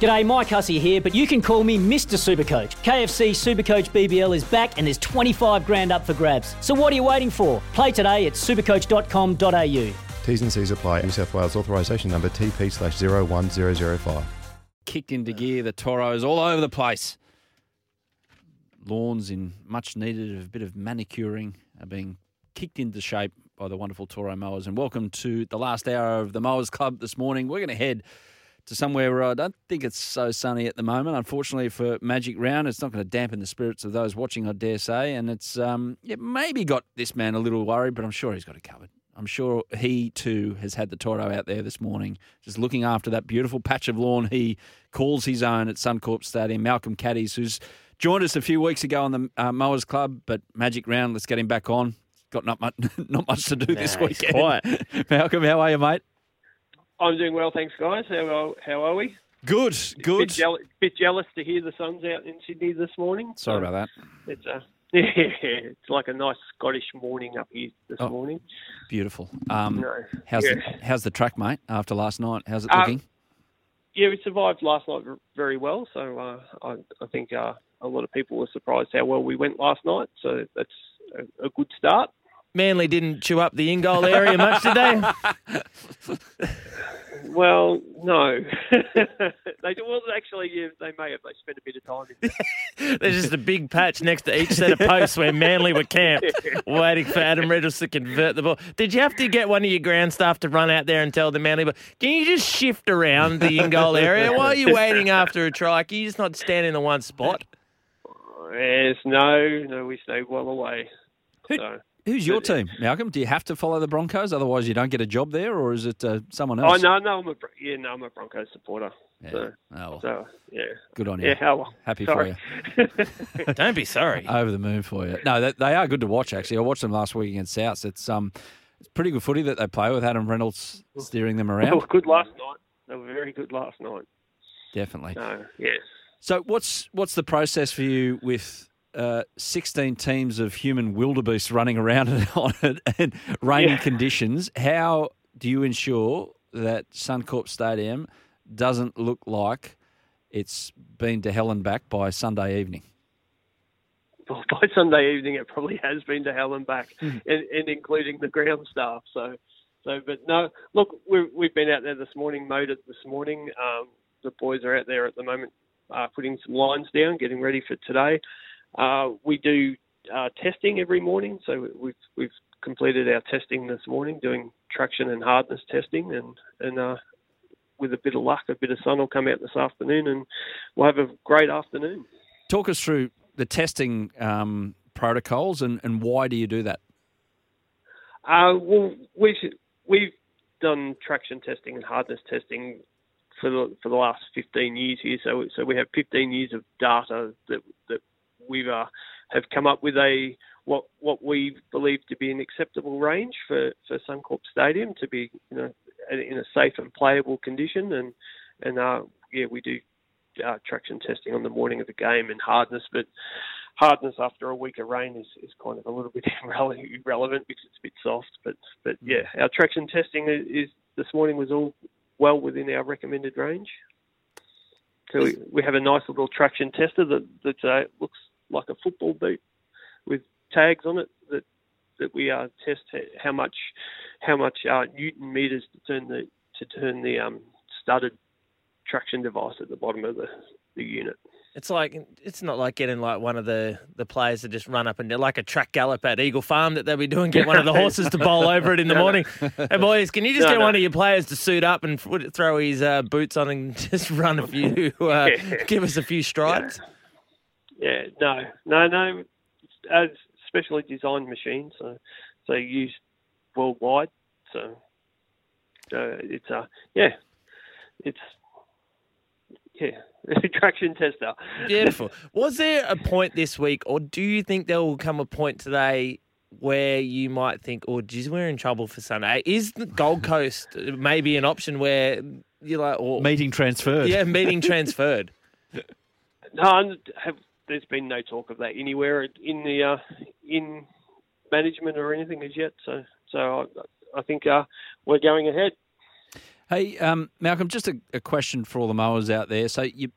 G'day, Mike Hussey here, but you can call me Mr. Supercoach. KFC Supercoach BBL is back and there's 25 grand up for grabs. So what are you waiting for? Play today at supercoach.com.au. T's and C's apply. New South Wales authorisation number TP slash 01005. Kicked into gear, the Toros all over the place. Lawns in much needed a bit of manicuring are being kicked into shape by the wonderful Toro mowers. And welcome to the last hour of the Mowers Club this morning. We're going to head to somewhere where I don't think it's so sunny at the moment. Unfortunately for Magic Round, it's not going to dampen the spirits of those watching, I dare say. And it's um, yeah, maybe got this man a little worried, but I'm sure he's got it covered. I'm sure he too has had the Toro out there this morning, just looking after that beautiful patch of lawn he calls his own at Suncorp Stadium. Malcolm Caddies, who's joined us a few weeks ago on the uh, Mowers Club, but Magic Round, let's get him back on. Got not much, not much to do Nah, this weekend. quiet. Malcolm, how are you, mate? I'm doing well, thanks, guys. How are, how are we? Good, good. Bit, jeal- bit jealous to hear the sun's out in Sydney this morning. Sorry about that. It's a yeah, it's like a nice Scottish morning up here this Oh. morning. Beautiful. Um, No. how's Yeah. the how's the track, mate? After last night, how's it Uh, looking? Yeah, we survived last night very well. So uh, I, I think uh, a lot of people were surprised how well we went last night. So that's a, a good start. Manly didn't chew up the in goal area much today. Well, no, they well actually yeah, they may have. They spent a bit of time. In there. There's just a big patch next to each set of posts where Manly were camped, waiting for Adam Reynolds to convert the ball. Did you have to get one of your ground staff to run out there and tell the Manly, but can you just shift around the in goal area while you're waiting after a try? Can you just not stand in the one spot? Yes, no, no, we stayed well away. Who- So. Who's your team, Malcolm? Do you have to follow the Broncos, otherwise you don't get a job there, or is it uh, someone Oh else? no, no, I'm a yeah, no, I'm a Broncos supporter. Yeah. So, Oh, well, so yeah, good on you. yeah. How well? Happy Sorry. for you. Don't be sorry. Over the moon for you. No, they, they are good to watch. Actually, I watched them last week against Souths. It's um, it's pretty good footy that they play with Adam Reynolds steering them They around. were good last night. They were very good last night. Definitely. So yes. So what's what's the process for you with uh, 16 teams of human wildebeest running around on it and rainy Yeah. conditions? How do you ensure that Suncorp Stadium doesn't look like it's been to hell and back by Sunday evening? Well, by Sunday evening, it probably has been to hell and back, Hmm. and, and including the ground staff. So, so, but no, look, we've we've been out there this morning, mowed it this morning. Um, the boys are out there at the moment, uh, putting some lines down, getting ready for today. Uh, we do uh, testing every morning, so we've we've completed our testing this morning, doing traction and hardness testing, and and uh, with a bit of luck, a bit of sun will come out this afternoon, and we'll have a great afternoon. Talk us through the testing um, protocols and, and why do you do that? Uh, well, we've we've done traction testing and hardness testing for the for the last 15 years here. So so we have 15 years of data that we've uh, have come up with a what what we believe to be an acceptable range for for Suncorp Stadium to be you know in a safe and playable condition and and uh, yeah we do uh, traction testing on the morning of the game and hardness, but hardness after a week of rain is, is kind of a little bit irrelevant, irrelevant because it's a bit soft. But but yeah, our traction testing is, is this morning was all well within our recommended range. So we, we have a nice little traction tester that that uh, looks like a football boot with tags on it that that we uh, test how much how much uh, newton meters to turn the to turn the um, studded traction device at the bottom of the, the unit. It's like it's not like getting like one of the, the players to just run up and like a track gallop at Eagle Farm that they'll be doing. Get one of the horses to bowl over it in the No, no. morning. Hey boys, can you just No, get no. one of your players to suit up and throw his uh, boots on and just run a few, uh, give us a few strides? Yeah, no, no, no. It's a specially designed machine, so so used worldwide. So, so it's uh, yeah, it's yeah, traction tester. Beautiful. Was there a point this week, or do you think there will come a point today where you might think, "Oh, geez, we're in trouble for Sunday"? Is the Gold Coast maybe an option where you're like, or Meeting transferred. yeah, meeting transferred? No, and have, there's been no talk of that anywhere in the uh, in management or anything as yet. So, so I, I think uh, we're going ahead. Hey, um, Malcolm, just a, a question for all the mowers out there. So you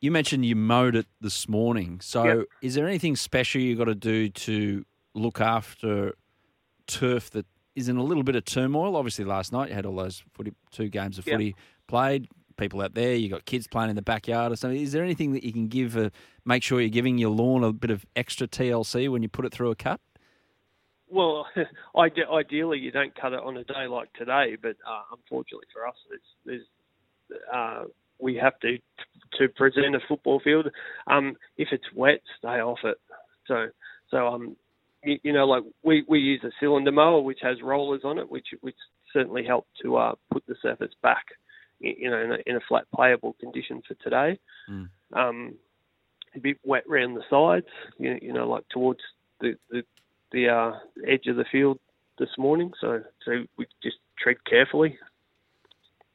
you mentioned you mowed it this morning. So Yep. is there anything special you got to do to look after turf that is in a little bit of turmoil? Obviously, last night you had all those footy, two games of Yep. footy played. People out there, You've got kids playing in the backyard or something. Is there anything that you can give? Uh, make sure you're giving your lawn a bit of extra TLC when you put it through a cut. Well, ideally you don't cut it on a day like today, but uh, unfortunately for us, uh, we have to to present a football field. Um, if it's wet, stay off it. So, so um, you, you know, like we, we use a cylinder mower which has rollers on it, which which certainly help to uh, put the surface back, you know, in a, in a flat playable condition for today. Mm. Um, a bit wet around the sides, you, you know, like towards the the, the uh, edge of the field this morning. So so we just tread carefully.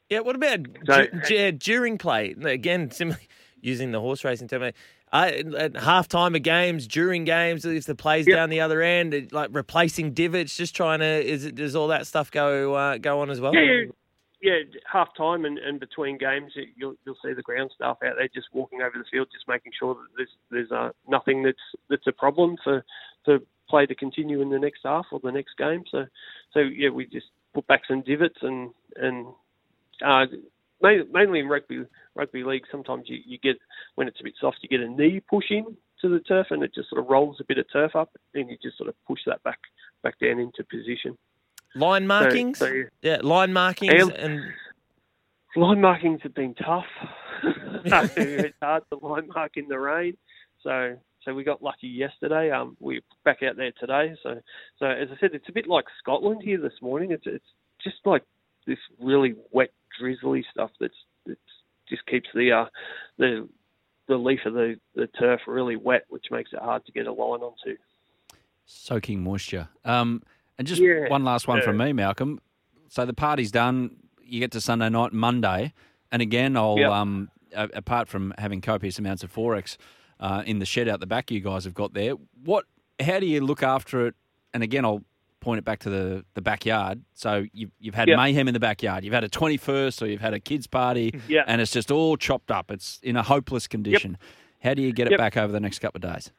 Yeah, what about So- du- du- during play? Again, similarly, using the horse racing term. Uh, at half time of games, during games, if the play's Yep. down the other end, like replacing divots, just trying to is it does all that stuff go uh, go on as well? Yeah, yeah. Half time and, and between games, you- you'll you'll see the ground staff out there just walking over the field, just making sure that there's there's uh, nothing that's that's a problem for for play to continue in the next half or the next game. So so yeah, we just put back some divots and and uh, mainly in rugby rugby league, sometimes you, you get when it's a bit soft, you get a knee push in to the turf, and it just sort of rolls a bit of turf up, and you just sort of push that back back down into position. Line markings, so- yeah, line markings, And- and Line markings have been tough. it's hard to line mark in the rain. So so we got lucky yesterday. Um, we're back out there today. So so as I said, it's a bit like Scotland here this morning. It's it's just like this really wet, drizzly stuff that's that's just keeps the uh the the leaf of the, the turf really wet, which makes it hard to get a line onto. soaking moisture. Um, and just Yeah. one last one Yeah. from me, Malcolm. So the party's done. You get to Sunday night, Monday, and again, I'll Yep. um, a- apart from having copious amounts of XXXX uh, in the shed out the back, you guys have got there. What? How do you look after it? And again, I'll point it back to the, the backyard. So you've you've had Yep. mayhem in the backyard. You've had a twenty first, or you've had a kids party, Yeah. and it's just all chopped up. It's in a hopeless condition. How do you get it Yep. back over the next couple of days?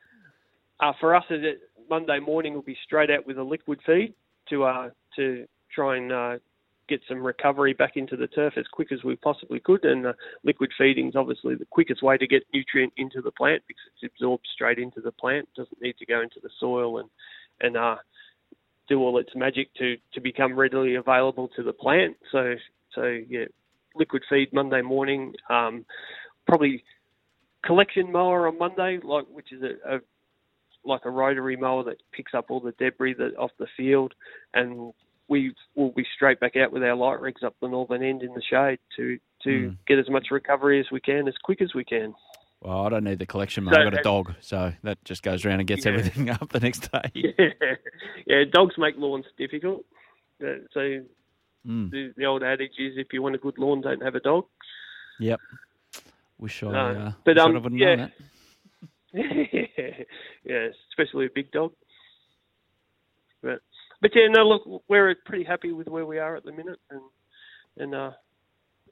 Uh, for us, it Monday morning will be straight out with a liquid feed to uh, to try and uh, get some recovery back into the turf as quick as we possibly could. And uh, liquid feeding is obviously the quickest way to get nutrient into the plant because it's absorbed straight into the plant. It doesn't need to go into the soil and and uh, do all its magic to to become readily available to the plant. So so yeah, liquid feed Monday morning. Um, probably collection mower on Monday, like which is a, a like a rotary mower that picks up all the debris that off the field, and we will be straight back out with our light rigs up the northern end in the shade to to Mm. get as much recovery as we can, as quick as we can. Well, I don't need the collection, mate. So- I've got a dog, so that just goes around and gets Yeah. everything up the next day. Yeah, yeah. Dogs make lawns difficult. Uh, so Mm. the, the old adage is, if you want a good lawn, don't have a dog. Yep. Wish I, No, uh, but, wish I um, would have yeah. known that. yeah, especially a big dog. But but yeah, no, look, we're pretty happy with where we are at the minute, and and uh,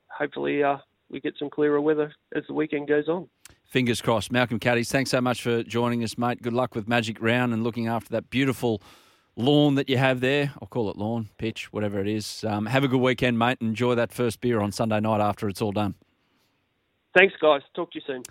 hopefully uh, we get some clearer weather as the weekend goes on. Fingers crossed. Malcolm Caddies, thanks so much for joining us, mate. Good luck with Magic Round and looking after that beautiful lawn that you have there. I'll call it lawn, pitch, whatever it is. Um, have a good weekend, mate. Enjoy that first beer on Sunday night after it's all done. Thanks, guys. Talk to you soon.